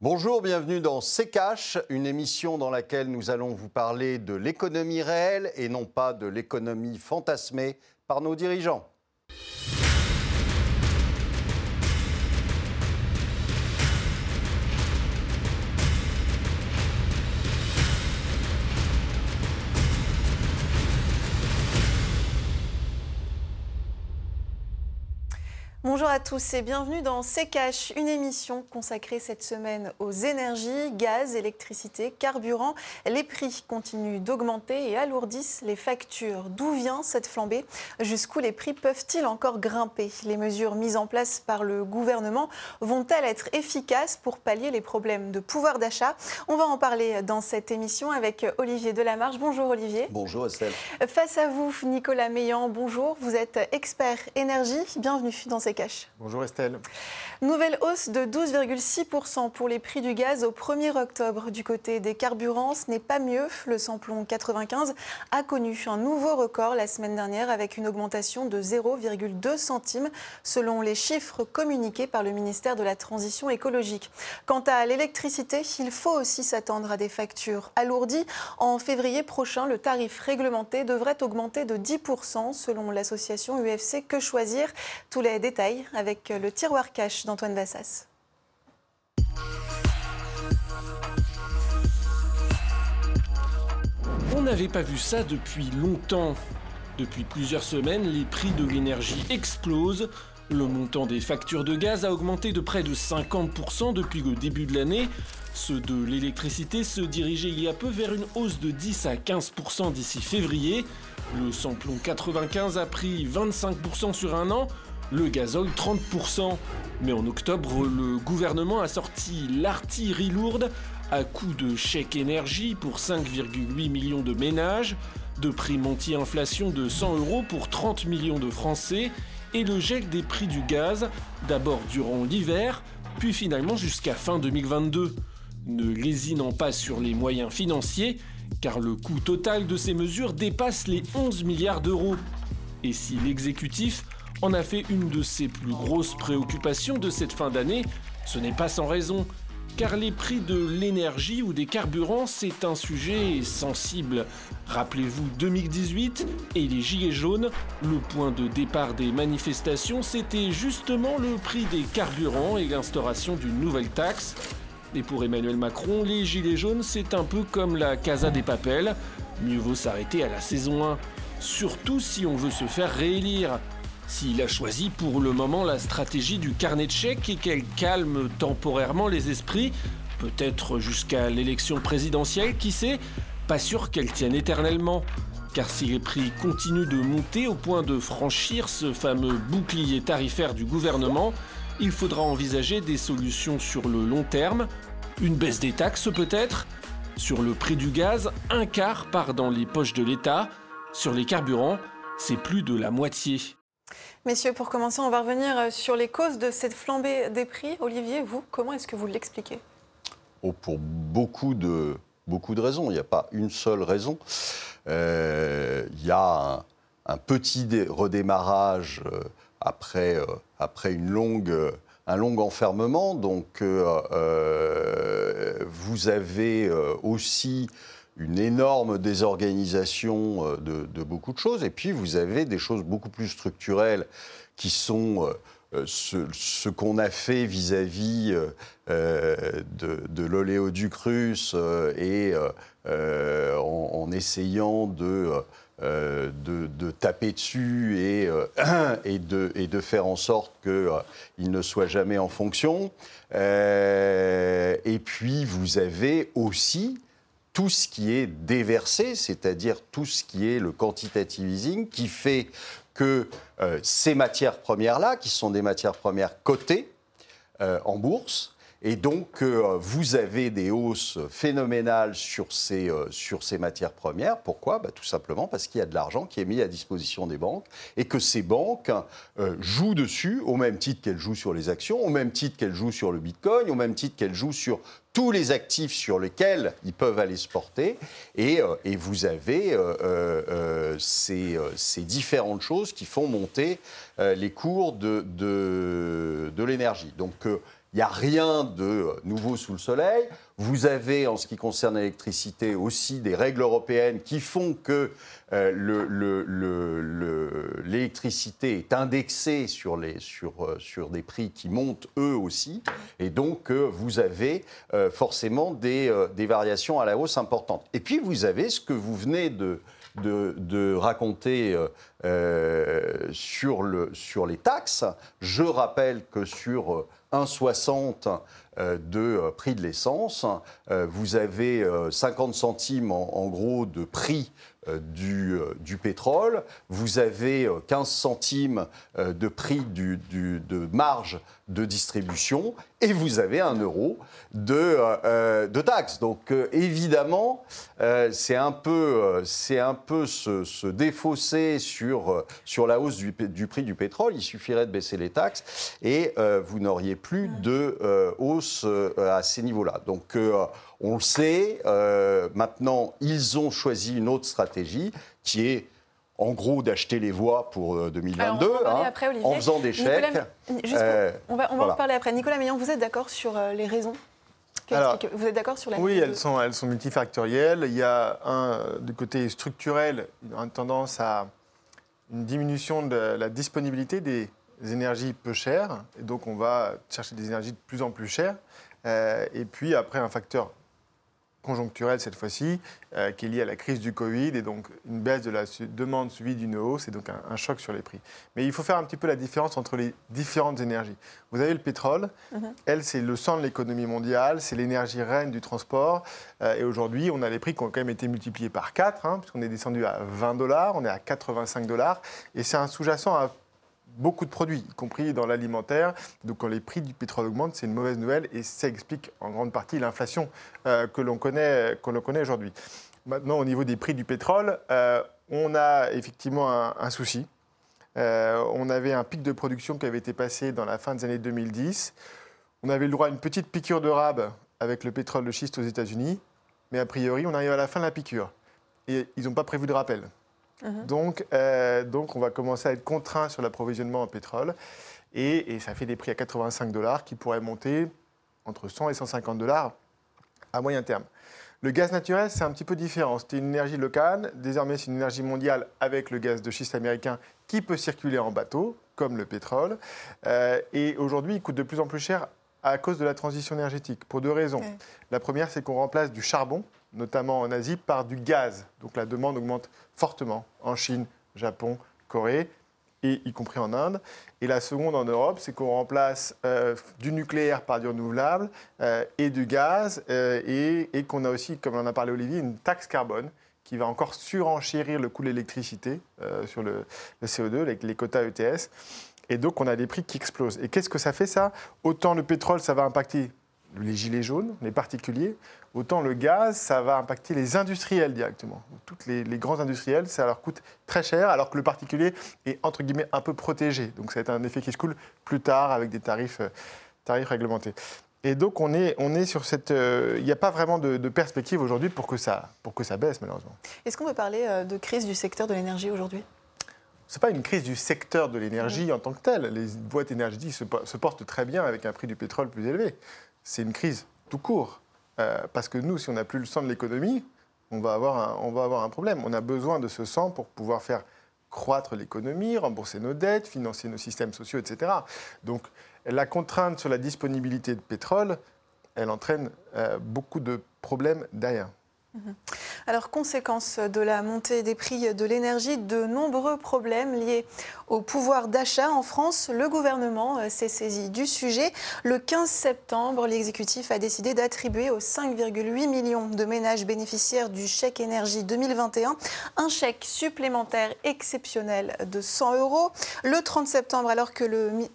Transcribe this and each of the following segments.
Bonjour, bienvenue dans C'est une émission dans laquelle nous allons vous parler de l'économie réelle et non pas de l'économie fantasmée par nos dirigeants. Bonjour à tous et bienvenue dans C'est Cash, une émission consacrée cette semaine aux énergies, gaz, électricité, carburant. Les prix continuent d'augmenter et alourdissent les factures. D'où vient cette flambée? Jusqu'où les prix peuvent-ils encore grimper? Les mesures mises en place par le gouvernement vont-elles être efficaces pour pallier les problèmes de pouvoir d'achat? On va en parler dans cette émission avec Olivier Delamarche. Bonjour Olivier. Bonjour Estelle. Face à vous, Nicolas Meillan. Bonjour. Vous êtes expert énergie. Bienvenue dans Bonjour Estelle. Nouvelle hausse de 12,6% pour les prix du gaz au 1er octobre. Du côté des carburants, ce n'est pas mieux. Le samplon 95 a connu un nouveau record la semaine dernière avec une augmentation de 0,2 centimes selon les chiffres communiqués par le ministère de la Transition écologique. Quant à l'électricité, il faut aussi s'attendre à des factures alourdies. En février prochain, le tarif réglementé devrait augmenter de 10% selon l'association UFC Que Choisir. Tous les détails avec le tiroir cash d'Antoine Vassas. On n'avait pas vu ça depuis longtemps. Depuis plusieurs semaines, les prix de l'énergie explosent. Le montant des factures de gaz a augmenté de près de 50% depuis le début de l'année. Ceux de l'électricité se dirigeaient il y a peu vers une hausse de 10 à 15% d'ici février. Le samplon 95 a pris 25% sur un an, le gazole 30%. Mais en octobre, le gouvernement a sorti l'artillerie lourde à coup de chèque énergie pour 5,8 millions de ménages, de primes anti-inflation de 100 euros pour 30 millions de Français et le gel des prix du gaz, d'abord durant l'hiver, puis finalement jusqu'à fin 2022. Ne lésinant pas sur les moyens financiers, car le coût total de ces mesures dépasse les 11 milliards d'euros. Et si l'exécutif en a fait une de ses plus grosses préoccupations de cette fin d'année, ce n'est pas sans raison, car les prix de l'énergie ou des carburants, c'est un sujet sensible. Rappelez-vous 2018 et les Gilets jaunes, le point de départ des manifestations, c'était justement le prix des carburants et l'instauration d'une nouvelle taxe. Et pour Emmanuel Macron, les Gilets jaunes, c'est un peu comme la Casa des Papels, mieux vaut s'arrêter à la saison 1. Surtout si on veut se faire réélire. S'il a choisi pour le moment la stratégie du carnet de chèques et qu'elle calme temporairement les esprits, peut-être jusqu'à l'élection présidentielle, qui sait, pas sûr qu'elle tienne éternellement. Car si les prix continuent de monter au point de franchir ce fameux bouclier tarifaire du gouvernement, il faudra envisager des solutions sur le long terme, une baisse des taxes peut-être, sur le prix du gaz, un quart part dans les poches de l'État, sur les carburants, c'est plus de la moitié. Messieurs, pour commencer, on va revenir euh, sur les causes de cette flambée des prix. Olivier, vous, comment est-ce que vous l'expliquez? Oh, Pour beaucoup de, beaucoup de raisons. Il n'y a pas une seule raison. Euh, il y a un, petit redémarrage euh, après, un long enfermement. Donc, vous avez aussi une énorme désorganisation euh, de, beaucoup de choses. Et puis, vous avez des choses beaucoup plus structurelles qui sont euh, euh, ce, qu'on a fait vis-à-vis de, l'oléoduc russe et en, essayant de, de, taper dessus et, et, de, et de faire en sorte qu'il ne soit jamais en fonction. et puis, vous avez aussi tout ce qui est déversé, c'est-à-dire tout ce qui est le quantitative easing, qui fait que euh, ces matières premières-là, qui sont des matières premières cotées euh, en bourse, et donc, euh, vous avez des hausses phénoménales sur ces, sur ces matières premières. Pourquoi? Bah, Tout simplement parce qu'il y a de l'argent qui est mis à disposition des banques et que ces banques jouent dessus au même titre qu'elles jouent sur les actions, au même titre qu'elles jouent sur le Bitcoin, au même titre qu'elles jouent sur tous les actifs sur lesquels ils peuvent aller se porter, et, euh, vous avez euh, euh, ces, différentes choses qui font monter les cours de, de, l'énergie. Donc il n'y a rien de nouveau sous le soleil. Vous avez, en ce qui concerne l'électricité, aussi des règles européennes qui font que euh, l'électricité est indexée euh, sur, des prix qui montent eux aussi. Et donc, euh, vous avez forcément des, variations à la hausse importantes. Et puis, vous avez ce que vous venez de, raconter sur les taxes. Je rappelle que sur 1,60 euh, de euh, prix de l'essence. Euh, vous avez 50 centimes en, gros de prix du, du, pétrole, vous avez 15 centimes de prix de marge de distribution et vous avez un euro de, euh, taxes. Donc euh, évidemment, euh, c'est un peu, c'est un peu se, défausser sur, sur la hausse du, du, prix du pétrole. Il suffirait de baisser les taxes et vous n'auriez plus de hausse à ces niveaux-là. Donc on le sait, maintenant ils ont choisi une autre stratégie qui est en gros d'acheter les voix pour 2022 euh, hein, en faisant des chèques. Euh, on va, en parler après. Nicolas Meillan, vous êtes d'accord sur euh, les raisons? Vous êtes d'accord sur la Oui, elles sont, elles sont multifactorielles. Il y a un, du côté structurel, une tendance à une diminution de la disponibilité des énergies peu chères. Et donc, on va chercher des énergies de plus en plus chères. et puis, après, un facteur conjoncturelle cette fois-ci, euh, qui est liée à la crise du Covid, et donc une baisse de la demande suivie d'une hausse, et donc un, choc sur les prix. Mais il faut faire un petit peu la différence entre les différentes énergies. Vous avez le pétrole, mhm. elle c'est le sang de l'économie mondiale, c'est l'énergie reine du transport, euh, et aujourd'hui on a les prix qui ont quand même été multipliés par 4, hein, puisqu'on est descendu à 20 dollars, on est à 85 dollars, et c'est un sous-jacent à beaucoup de produits, y compris dans l'alimentaire. Donc quand les prix du pétrole augmentent, c'est une mauvaise nouvelle et ça explique en grande partie l'inflation euh, que l'on connaît, aujourd'hui. Maintenant, au niveau des prix du pétrole, euh, on a effectivement un, souci. Euh, on avait un pic de production qui avait été passé dans la fin des années 2010. On avait le droit à une petite piqûre de rab avec le pétrole de schiste aux États-Unis, mais a priori, on arrive à la fin de la piqûre. Et ils n'ont pas prévu de rappel. Mhm. Donc, euh, donc, on va commencer à être contraint sur l'approvisionnement en pétrole. Et, ça fait des prix à 85 dollars qui pourraient monter entre 100 et 150 dollars à moyen terme. Le gaz naturel, c'est un petit peu différent. C'était une énergie locale. Désormais, c'est une énergie mondiale avec le gaz de schiste américain qui peut circuler en bateau, comme le pétrole. Euh, et aujourd'hui, il coûte de plus en plus cher à cause de la transition énergétique, pour deux raisons. La première, c'est qu'on remplace du charbon, notamment en Asie, par du gaz. Donc la demande augmente fortement en Chine, Japon, Corée, et y compris en Inde. Et la seconde en Europe, c'est qu'on remplace euh, du nucléaire par du renouvelable euh, et du gaz, euh, et, qu'on a aussi, comme en a parlé Olivier, une taxe carbone qui va encore surenchérir le coût de l'électricité sur le, CO2, les, les quotas ETS. Et donc, on a des prix qui explosent. Et qu'est-ce que ça fait, ça? Autant le pétrole, ça va impacter les gilets jaunes, les particuliers, autant le gaz, ça va impacter les industriels directement. Toutes les, grands industriels, ça leur coûte très cher, alors que le particulier est entre guillemets un peu protégé. Donc ça va être un effet qui se coule plus tard avec des tarifs, euh, tarifs réglementés. Et donc on est, on est sur cette... Euh, il n'y a pas vraiment de, perspective aujourd'hui pour, que ça, pour que ça baisse malheureusement. Est-ce qu'on peut parler euh, de crise du secteur de l'énergie aujourd'hui? Ce n'est pas une crise du secteur de l'énergie en tant que telle. Les boîtes énergétiques se, portent très bien avec un prix du pétrole plus élevé. C'est une crise tout court. Euh, parce que nous, si on n'a plus le sang de l'économie, on, va avoir un, on va avoir un problème. On a besoin de ce sang pour pouvoir faire croître l'économie, rembourser nos dettes, financer nos systèmes sociaux, etc. Donc la contrainte sur la disponibilité de pétrole, elle entraîne euh, beaucoup de problèmes derrière. Mhm. Alors, conséquence de la montée des prix de l'énergie, de nombreux problèmes liés au pouvoir d'achat en France. Le gouvernement euh, s'est saisi du sujet. Le 15 septembre, l'exécutif a décidé d'attribuer aux 5,8 millions de ménages bénéficiaires du chèque énergie 2021 un chèque supplémentaire exceptionnel de 100 euros. Le 30 septembre, alors que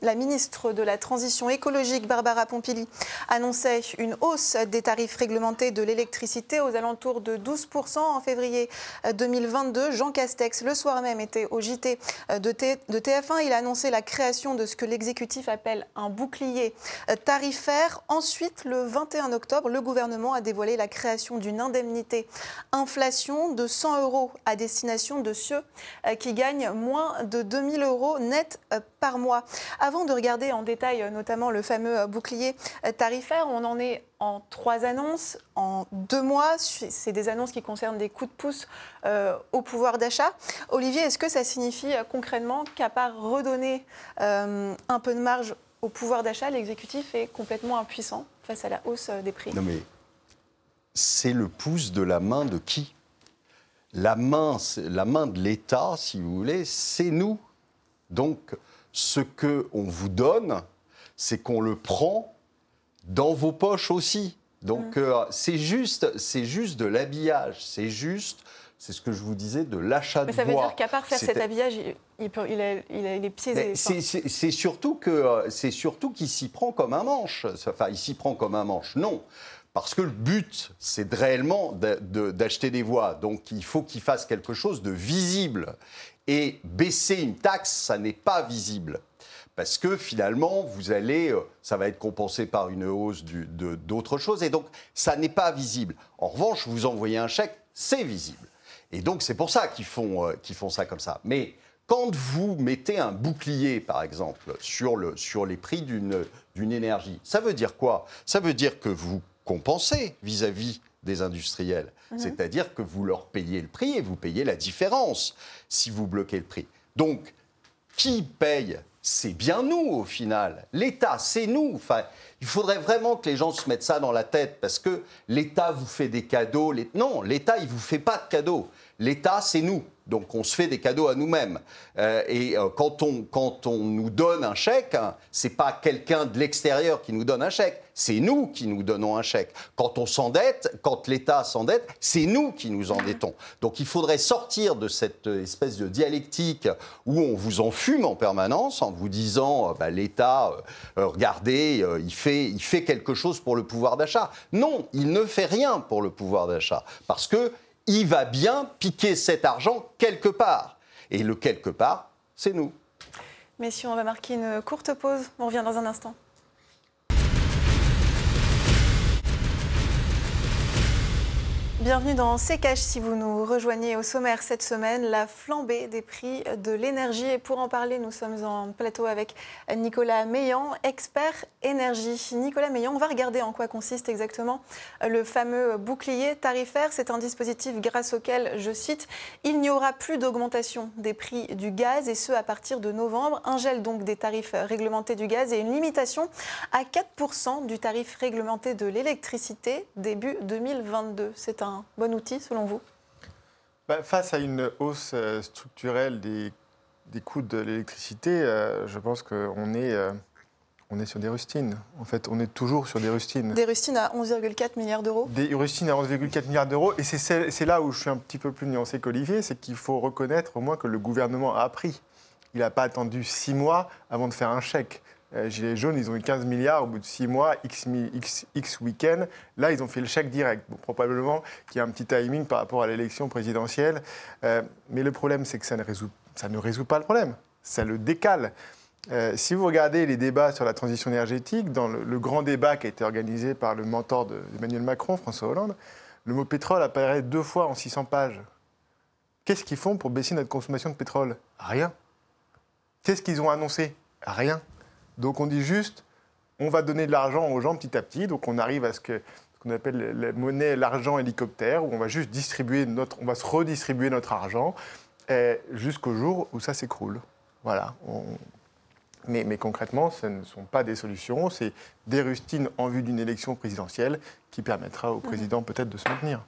la ministre de la Transition écologique, Barbara Pompili, annonçait une hausse des tarifs réglementés de l'électricité aux alentours de 12 12% en février 2022. Jean Castex, le soir même, était au JT de, de TF1. Il a annoncé la création de ce que l'exécutif appelle un bouclier tarifaire. Ensuite, le 21 octobre, le gouvernement a dévoilé la création d'une indemnité inflation de 100 euros à destination de ceux qui gagnent moins de 2000 euros net par mois. Avant de regarder en détail notamment le fameux bouclier tarifaire, on en est en trois annonces, en deux mois. C'est des annonces qui concernent des coups de pouce euh, au pouvoir d'achat. Olivier, est-ce que ça signifie euh, concrètement qu'à part redonner euh, un peu de marge au pouvoir d'achat, l'exécutif est complètement impuissant face à la hausse des prix? Non mais c'est le pouce de la main de qui? La main, la main de l'État, si vous voulez, c'est nous. Donc, ce qu'on vous donne, c'est qu'on le prend dans vos poches aussi. Donc euh, c'est juste, c'est juste de l'habillage, c'est juste, c'est ce que je vous disais, de l'achat de voix. Mais ça veut dire qu'à part faire cet habillage, il, peut, il, a, il, a, les pieds. C'est surtout que euh, c'est surtout qu'il s'y prend comme un manche. Enfin, il s'y prend comme un manche. Non. Parce que le but, c'est réellement d'acheter des voix. Donc il faut qu'il fasse quelque chose de visible. Et baisser une taxe, ça n'est pas visible parce que finalement, vous allez, euh, ça va être compensé par une hausse d'autres choses, et donc ça n'est pas visible. En revanche, vous envoyez un chèque, c'est visible. Et donc c'est pour ça qu'ils font, euh, font ça comme ça. Mais quand vous mettez un bouclier, par exemple, sur, le, sur les prix d'une énergie, ça veut dire quoi? Ça veut dire que vous compensez vis-à-vis des industriels. Mhm. C'est-à-dire que vous leur payez le prix et vous payez la différence si vous bloquez le prix. Donc, qui paye c'est bien nous au final. L'État, c'est nous. Enfin, il faudrait vraiment que les gens se mettent ça dans la tête parce que l'État vous fait des cadeaux. Non, l'État, il vous fait pas de cadeaux. L'État, c'est nous. Donc on se fait des cadeaux à nous-mêmes. Euh, et euh, quand, on, quand on nous donne un chèque, hein, c'est pas quelqu'un de l'extérieur qui nous donne un chèque, c'est nous qui nous donnons un chèque. Quand on s'endette, quand l'État s'endette, c'est nous qui nous endettons. Donc il faudrait sortir de cette espèce de dialectique où on vous enfume en permanence en vous disant euh, bah, l'État, regardez, il, fait, il fait quelque chose pour le pouvoir d'achat. Non, il ne fait rien pour le pouvoir d'achat parce que il va bien piquer cet argent quelque part. Et le quelque part, c'est nous. Messieurs, on va marquer une courte pause. On revient dans un instant. Bienvenue dans C'est si vous nous rejoignez au sommaire cette semaine, la flambée des prix de l'énergie. Et pour en parler, nous sommes en plateau avec Nicolas Meillan, expert énergie. Nicolas Meillan, on va regarder en quoi consiste exactement le fameux bouclier tarifaire. C'est un dispositif grâce auquel, je cite, il n'y aura plus d'augmentation des prix du gaz et ce à partir de novembre. Un gel donc des tarifs réglementés du gaz et une limitation à 4% du tarif réglementé de l'électricité début 2022. C'est un bon outil selon vous? Bah, Face à une hausse euh, structurelle des, coûts de l'électricité, euh, je pense qu'on est, euh, on est sur des rustines. En fait, on est toujours sur des rustines. Des rustines à 11,4 milliards d'euros? Des rustines à 11,4 milliards d'euros. Et c'est là où je suis un petit peu plus nuancé qu'Olivier, c'est qu'il faut reconnaître au moins que le gouvernement a appris. Il n'a pas attendu six mois avant de faire un chèque. Euh, Gilets jaunes, ils ont eu 15 milliards au bout de 6 mois, X, X, week-end. Là, ils ont fait le chèque direct. probablement qu'il y a un petit timing par rapport à l'élection présidentielle. Euh, mais le problème, c'est que ça ne, résout, ça ne résout pas le problème. Ça le décale. Euh, si vous regardez les débats sur la transition énergétique, dans le, grand débat qui a été organisé par le mentor d'Emmanuel Macron, François Hollande, le mot pétrole apparaît deux fois en 600 pages. Qu'est-ce qu'ils font pour baisser notre consommation de pétrole? Rien. Qu'est-ce qu'ils ont annoncé? Rien. Donc on dit juste, on va donner de l'argent aux gens petit à petit. Donc on arrive à ce que qu'on appelle la monnaie, l'argent hélicoptère, où on va juste distribuer notre, on va se redistribuer notre argent jusqu'au jour où ça s'écroule. Voilà. Mais, mais, concrètement, ce ne sont pas des solutions, c'est des rustines en vue d'une élection présidentielle qui permettra au mmh. président peut-être de se maintenir.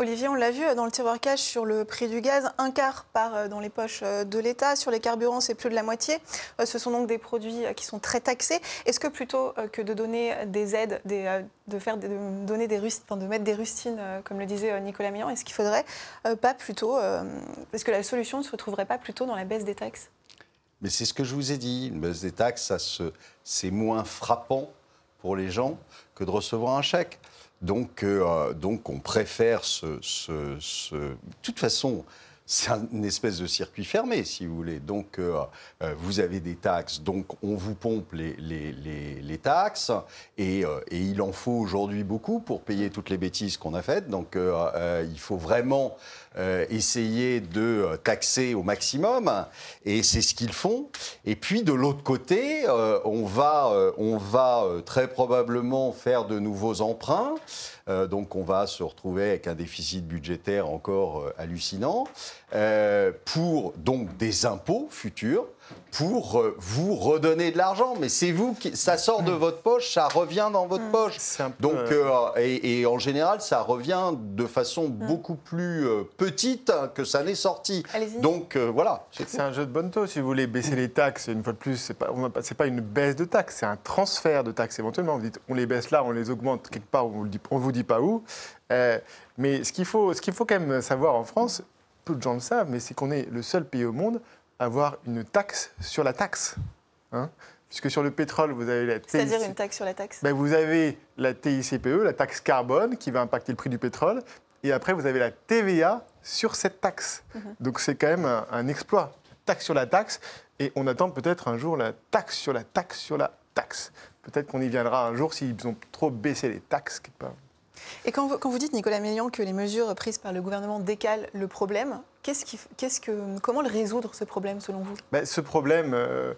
Olivier, on l'a vu dans le tiroir cash sur le prix du gaz, un quart part euh, dans les poches euh, de l'État. Sur les carburants, c'est plus de la moitié. Euh, ce sont donc des produits qui sont très taxés. Est-ce que plutôt que de donner des aides, de, faire, de, donner des de mettre des rustines, comme le disait Nicolas Millon, est-ce qu'il faudrait pas plutôt, est-ce que la solution ne se retrouverait pas plutôt dans la baisse des taxes? Mais c'est ce que je vous ai dit. Une baisse des taxes, c'est moins frappant pour les gens que de recevoir un chèque. Donc, donc on préfère ce, ce, De toute façon, c'est une espèce de circuit fermé, si vous voulez. Donc, euh, euh, vous avez des taxes, donc on vous pompe les, les, les, taxes, et, euh, et, il en faut aujourd'hui beaucoup pour payer toutes les bêtises qu'on a faites. Donc, il faut vraiment essayer de taxer au maximum, et c'est ce qu'ils font. Et puis, de l'autre côté, on va, on va très probablement faire de nouveaux emprunts. Euh, donc on va se retrouver avec un déficit budgétaire encore euh, hallucinant, euh, pour donc des impôts futurs pour vous redonner de l'argent. Mais c'est vous qui. Ça sort de votre poche, ça revient dans votre mm. poche. Donc, et, en général, ça revient de façon mm. beaucoup plus petite que ça n'est sorti. Donc voilà. C'est un jeu de bonne taux. Si vous voulez baisser les taxes, une fois de plus, ce n'est pas, pas une baisse de taxes, c'est un transfert de taxes éventuellement. Vous dites, on les baisse là, on les augmente quelque part, on ne vous dit pas où. Euh, mais ce qu'il faut, ce qu'il faut quand même savoir en France, peu de gens le savent, mais c'est qu'on est le seul pays au monde à avoir une taxe sur la taxe. Hein. Puisque sur le pétrole, vous avez la C'est-à-dire une taxe sur la taxe? Ben, Vous avez la TICPE, la taxe carbone, qui va impacter le prix du pétrole. Et après, vous avez la TVA sur cette taxe. Mhm. Donc c'est quand même un, un, exploit. Taxe sur la taxe. Et on attend peut-être un jour la taxe sur la taxe sur la taxe. Peut-être qu'on y viendra un jour s'ils ont trop baissé les taxes. Et quand vous, dites, Nicolas Mélian, que les mesures prises par le gouvernement décalent le problème, qui, que, comment le résoudre, ce problème, selon vous? Ben, Ce problème, euh,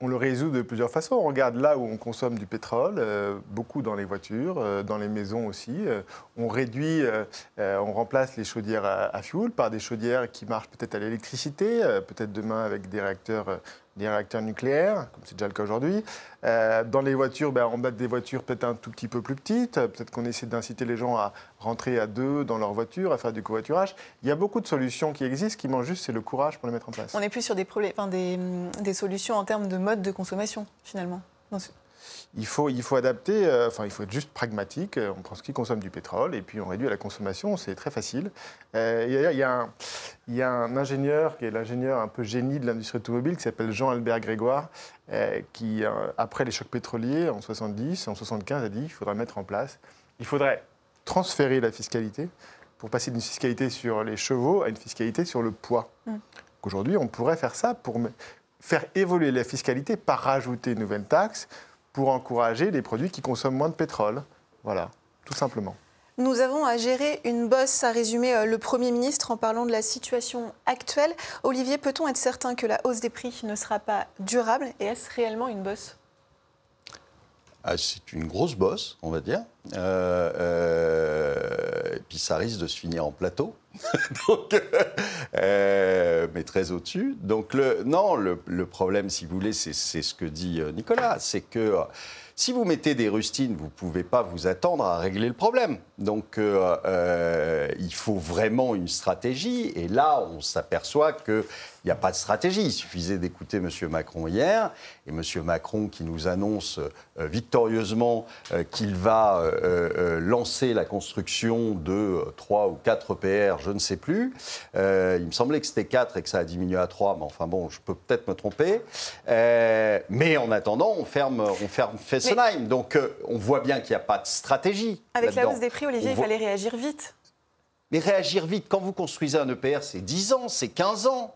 on le résout de plusieurs façons. On regarde là où on consomme du pétrole, euh, beaucoup dans les voitures, euh, dans les maisons aussi. on réduit, on remplace les chaudières à, à, fuel par des chaudières qui marchent peut-être à l'électricité, peut-être demain avec des réacteurs des réacteurs nucléaires, comme c'est déjà le cas aujourd'hui. Euh, dans les voitures, ben, on met des voitures peut-être un tout petit peu plus petites. Peut-être qu'on essaie d'inciter les gens à rentrer à deux dans leur voiture, à faire du covoiturage. Il y a beaucoup de solutions qui existent, qui manquent juste, c'est le courage pour les mettre en place. On est plus sur des, problèmes, des, des solutions en termes de mode de consommation, finalement il faut, il faut adapter, euh, enfin, il faut être juste pragmatique. On prend ce qui consomme du pétrole et puis on réduit la consommation, c'est très facile. Euh, il, y a, un, il, y a, un, ingénieur, qui est l'ingénieur un peu génie de l'industrie automobile, qui s'appelle Jean-Albert Grégoire, euh, qui, après les chocs pétroliers en 70, en 75, a dit qu'il faudrait mettre en place, il faudrait transférer la fiscalité pour passer d'une fiscalité sur les chevaux à une fiscalité sur le poids. Mm. Aujourd'hui, on pourrait faire ça pour faire évoluer la fiscalité par rajouter une nouvelle taxe pour encourager les produits qui consomment moins de pétrole. Voilà, tout simplement. Nous avons à gérer une bosse, a résumé euh, le Premier ministre en parlant de la situation actuelle. Olivier, peut-on être certain que la hausse des prix ne sera pas durable Et est-ce réellement une bosse? C'est une grosse bosse, on va dire. Euh, euh, et puis ça risque de se finir en plateau. Donc, mais très au-dessus. Donc, non, le, le, problème, si vous voulez, c'est ce que dit Nicolas, c'est que si vous mettez des rustines, vous ne pouvez pas vous attendre à régler le problème. Donc euh, euh, il faut vraiment une stratégie. Et là, on s'aperçoit qu'il n'y a pas de stratégie. Il suffisait d'écouter M. Macron hier. Et M. Macron qui nous annonce euh, victorieusement qu'il va lancer la construction de 3 ou 4 EPR, je ne sais plus. il me semblait que c'était 4 et que ça a diminué à 3. Mais enfin bon, je peux peut-être me tromper. mais en attendant, on ferme, on ferme donc euh, on voit bien qu'il n'y a pas de stratégie. Avec la hausse des prix, Olivier, il fallait réagir vite. Mais réagir vite, quand vous construisez un EPR, c'est 10 ans, c'est 15 ans.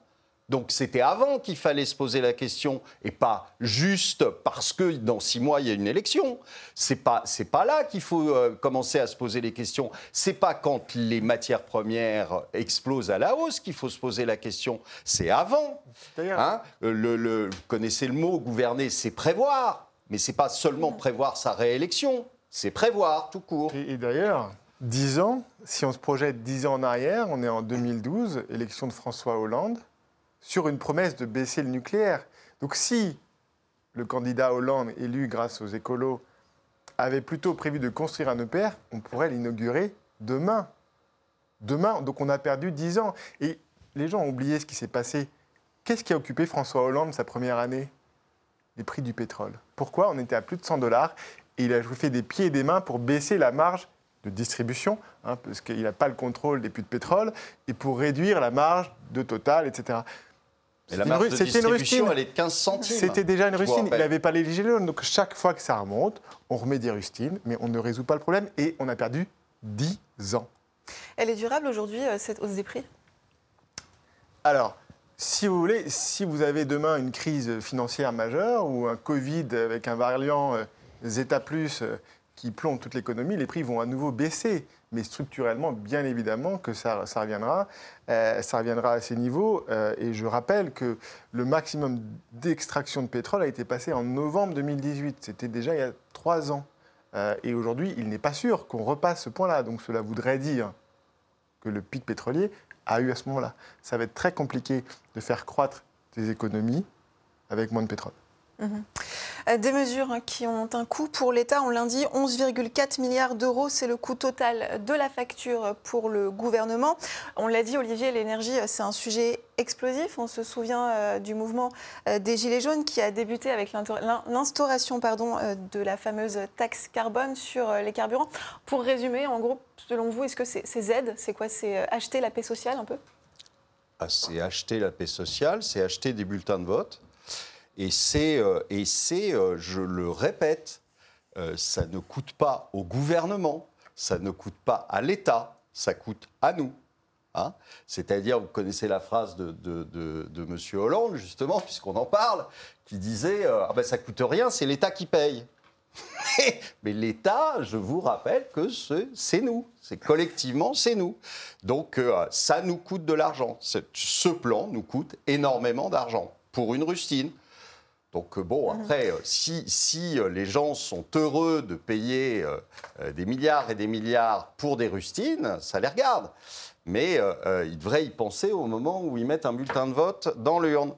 Donc c'était avant qu'il fallait se poser la question et pas juste parce que dans six mois il y a une élection. C'est pas c'est pas là qu'il faut euh, commencer à se poser les questions. C'est pas quand les matières premières explosent à la hausse qu'il faut se poser la question. C'est avant. Hein le, vous connaissez le mot gouverner, c'est prévoir. Mais ce n'est pas seulement prévoir sa réélection, c'est prévoir tout court. Et, d'ailleurs, 10 ans, si on se projette 10 ans en arrière, on est en 2012, élection de François Hollande, sur une promesse de baisser le nucléaire. Donc si le candidat Hollande, élu grâce aux écolos, avait plutôt prévu de construire un EPR, on pourrait l'inaugurer demain. Demain, donc on a perdu 10 ans. Et les gens ont oublié ce qui s'est passé. Qu'est-ce qui a occupé François Hollande sa première année? Les prix du pétrole. Pourquoi? On était à plus de 100 dollars et il a fait des pieds et des mains pour baisser la marge de distribution, hein, parce qu'il n'a pas le contrôle des puits de pétrole, et pour réduire la marge de Total, etc. Mais la une de une elle est de 15 centimes. C'était déjà une rustine. Il n'avait pas les gilets jaunes. Donc chaque fois que ça remonte, on remet des rustines, mais on ne résout pas le problème. Et on a perdu 10 ans. Elle est durable aujourd'hui, euh, cette hausse des prix? Alors, si vous voulez, si vous avez demain une crise financière majeure ou un Covid avec un variant euh, Zeta plus euh, qui plombe toute l'économie, les prix vont à nouveau baisser. Mais structurellement, bien évidemment que ça, reviendra. Euh, ça reviendra à ces niveaux. Euh, et je rappelle que le maximum d'extraction de pétrole a été passé en novembre 2018. C'était déjà il y a trois ans. Euh, et aujourd'hui, il n'est pas sûr qu'on repasse ce point-là. Donc cela voudrait dire que le pic pétrolier a eu à ce moment-là. Ça va être très compliqué de faire croître des économies avec moins de pétrole. Euh, Des mesures hein, qui ont un coût pour l'État, on l'a dit, 11,4 milliards d'euros, c'est le coût total de la facture pour le gouvernement. On l'a dit, Olivier, l'énergie, euh, c'est un sujet explosif. On se souvient euh, du mouvement des Gilets jaunes qui a débuté avec l'instauration de la fameuse taxe carbone sur les carburants. Pour résumer, en gros, selon vous, est-ce que c'est c'est Z? C'est quoi? C'est acheter la paix sociale un peu? Ah, c'est acheter la paix sociale, c'est acheter des bulletins de vote. Et c'est, euh, et c'est euh, je le répète, euh, ça ne coûte pas au gouvernement, ça ne coûte pas à l'État, ça coûte à nous. Hein C'est-à-dire, vous connaissez la phrase de, de, M. Hollande, justement, puisqu'on en parle, qui disait euh, Ah ben ça coûte rien, c'est l'État qui paye. Mais l'État, je vous rappelle que ce- c'est nous, c'est collectivement, c'est nous. Donc ça nous coûte de l'argent. Ce plan nous coûte énormément d'argent pour une rustine. Donc euh, bon, après, euh, si, si euh, les gens sont heureux de payer des milliards et des milliards pour des rustines, ça les regarde. Mais ils devraient y penser au moment où ils mettent un bulletin de vote dans l'urne.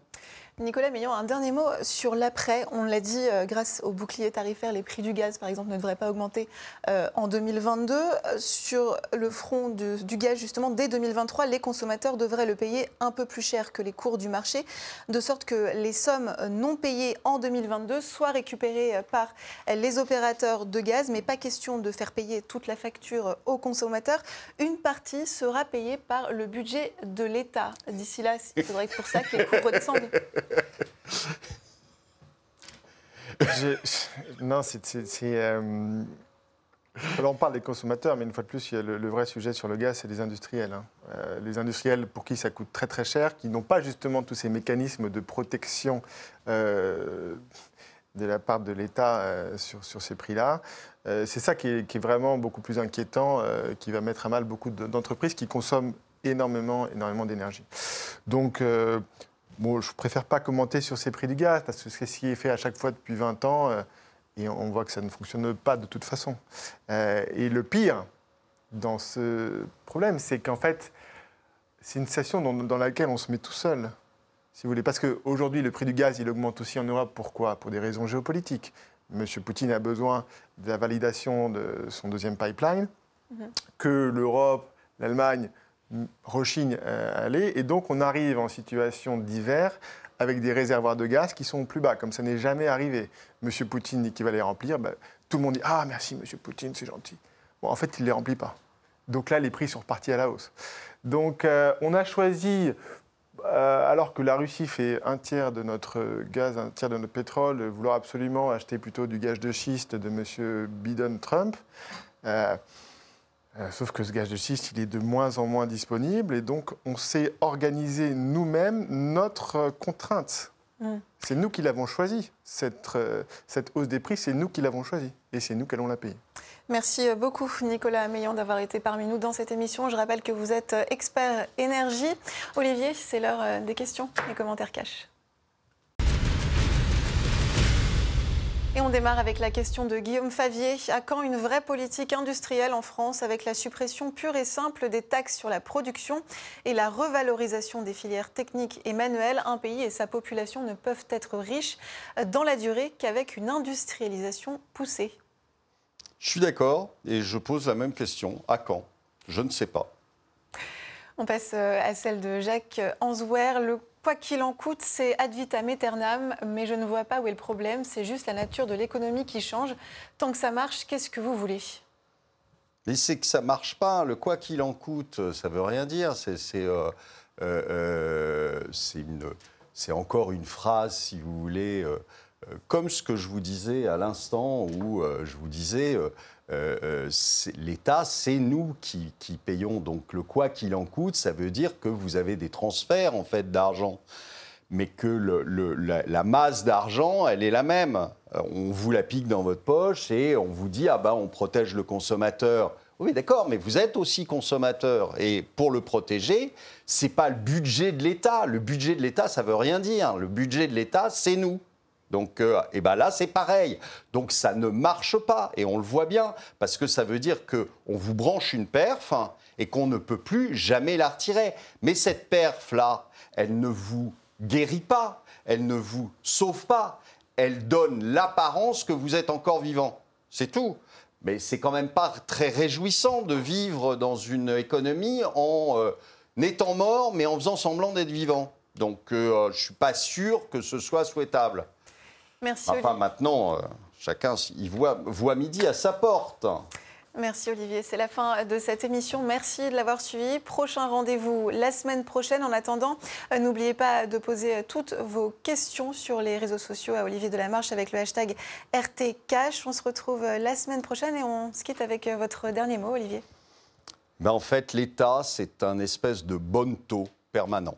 Nicolas Meillon, un dernier mot sur l'après. On l'a dit, euh, grâce au bouclier tarifaire, les prix du gaz, par exemple, ne devraient pas augmenter euh, en 2022. Euh, Sur le front de- du gaz, justement, dès 2023, les consommateurs devraient le payer un peu plus cher que les cours du marché, de sorte que les sommes non payées en 2022 soient récupérées par les opérateurs de gaz, mais pas question de faire payer toute la facture aux consommateurs. Une partie sera payée par le budget de l'État. D'ici là, il faudrait pour ça que les cours redescendent. Non, c'est. euh, on parle des consommateurs, mais une fois de plus, le, vrai sujet sur le gaz, c'est les industriels. hein. Euh, les industriels pour qui ça coûte très très cher, qui n'ont pas justement tous ces mécanismes de protection euh, de la part de l'État euh, sur, ces prix-là. C'est ça qui est, qui est vraiment beaucoup plus inquiétant, qui va mettre à mal beaucoup de- d'entreprises qui consomment énormément, énormément d'énergie. Donc, bon, je préfère pas commenter sur ces prix du gaz, parce que c'est ce qui est fait à chaque fois depuis 20 ans. euh, et on voit que ça ne fonctionne pas de toute façon. Euh, et le pire dans ce problème, c'est qu'en fait, c'est une situation dans, dans laquelle on se met tout seul, si vous voulez. Parce qu'aujourd'hui, le prix du gaz, il augmente aussi en Europe. Pourquoi? Pour des raisons géopolitiques. Monsieur Poutine a besoin de la validation de son deuxième pipeline, que l'Europe, l'Allemagne rechignent euh, à aller. Et donc, on arrive en situation d'hiver avec des réservoirs de gaz qui sont plus bas, comme ça n'est jamais arrivé. Monsieur Poutine dit qu'il va les remplir. ben, tout le monde dit Ah, merci, Monsieur Poutine, c'est gentil. En fait, il ne les remplit pas. Donc là, les prix sont repartis à la hausse. Donc, euh, on a choisi, euh, alors que la Russie fait un tiers de notre gaz, un tiers de notre pétrole, vouloir absolument acheter plutôt du gaz de schiste de M. Biden-Trump. Euh, euh, sauf que ce gaz de schiste, il est de moins en moins disponible et donc on s'est organisé nous-mêmes notre euh, contrainte. C'est nous qui l'avons choisi. Cette, euh, cette hausse des prix, c'est nous qui l'avons choisi et c'est nous qui allons la payer. Merci beaucoup Nicolas Meillan d'avoir été parmi nous dans cette émission. Je rappelle que vous êtes expert énergie. Olivier, c'est l'heure des questions et commentaires cash. Et on démarre avec la question de Guillaume Favier. À quand une vraie politique industrielle en France avec la suppression pure et simple des taxes sur la production et la revalorisation des filières techniques et manuelles? Un pays et sa population ne peuvent être riches dans la durée qu'avec une industrialisation poussée. Je suis d'accord et je pose la même question. À quand? Je ne sais pas. On passe euh, à celle de Jacques Ansouer. Le quoi qu'il en coûte, c'est ad vitam aeternam, mais je ne vois pas où est le problème. C'est juste la nature de l'économie qui change. Tant que ça marche, qu'est-ce que vous voulez? Mais c'est que ça marche pas. Le quoi qu'il en coûte, ça veut rien dire. Euh, euh, euh, c'est encore une phrase, si vous voulez, comme ce que je vous disais à l'instant, où euh, je vous disais, l'État, c'est nous qui, payons. Donc le quoi qu'il en coûte, ça veut dire que vous avez des transferts en fait d'argent mais que le, la, masse d'argent, elle est la même. On vous la pique dans votre poche et on vous dit, ah ben on protège le consommateur. Oui, d'accord, mais vous êtes aussi consommateur. Et pour le protéger, ce n'est pas le budget de l'État. Le budget de l'État, ça veut rien dire. Le budget de l'État, c'est nous. Donc, euh, eh ben là, c'est pareil. Donc, ça ne marche pas. Et on le voit bien, parce que ça veut dire qu'on vous branche une perf hein, et qu'on ne peut plus jamais la retirer. Mais cette perf-là, elle ne vous guérit pas, elle ne vous sauve pas, elle donne l'apparence que vous êtes encore vivant. C'est tout. Mais c'est quand même pas très réjouissant de vivre dans une économie en euh, étant mort, mais en faisant semblant d'être vivant. Donc euh, je ne suis pas sûr que ce soit souhaitable. Merci. Enfin, maintenant, euh, chacun voit, voit midi à sa porte. Merci Olivier, c'est la fin de cette émission. Merci de l'avoir suivi. Prochain rendez-vous la semaine prochaine. En attendant, euh, n'oubliez pas de poser toutes vos questions sur les réseaux sociaux à Olivier Delamarche avec le hashtag RTCash. On se retrouve euh, la semaine prochaine et on se quitte avec euh, votre dernier mot, Olivier. Ben en fait, l'État, c'est un espèce de bon taux permanent.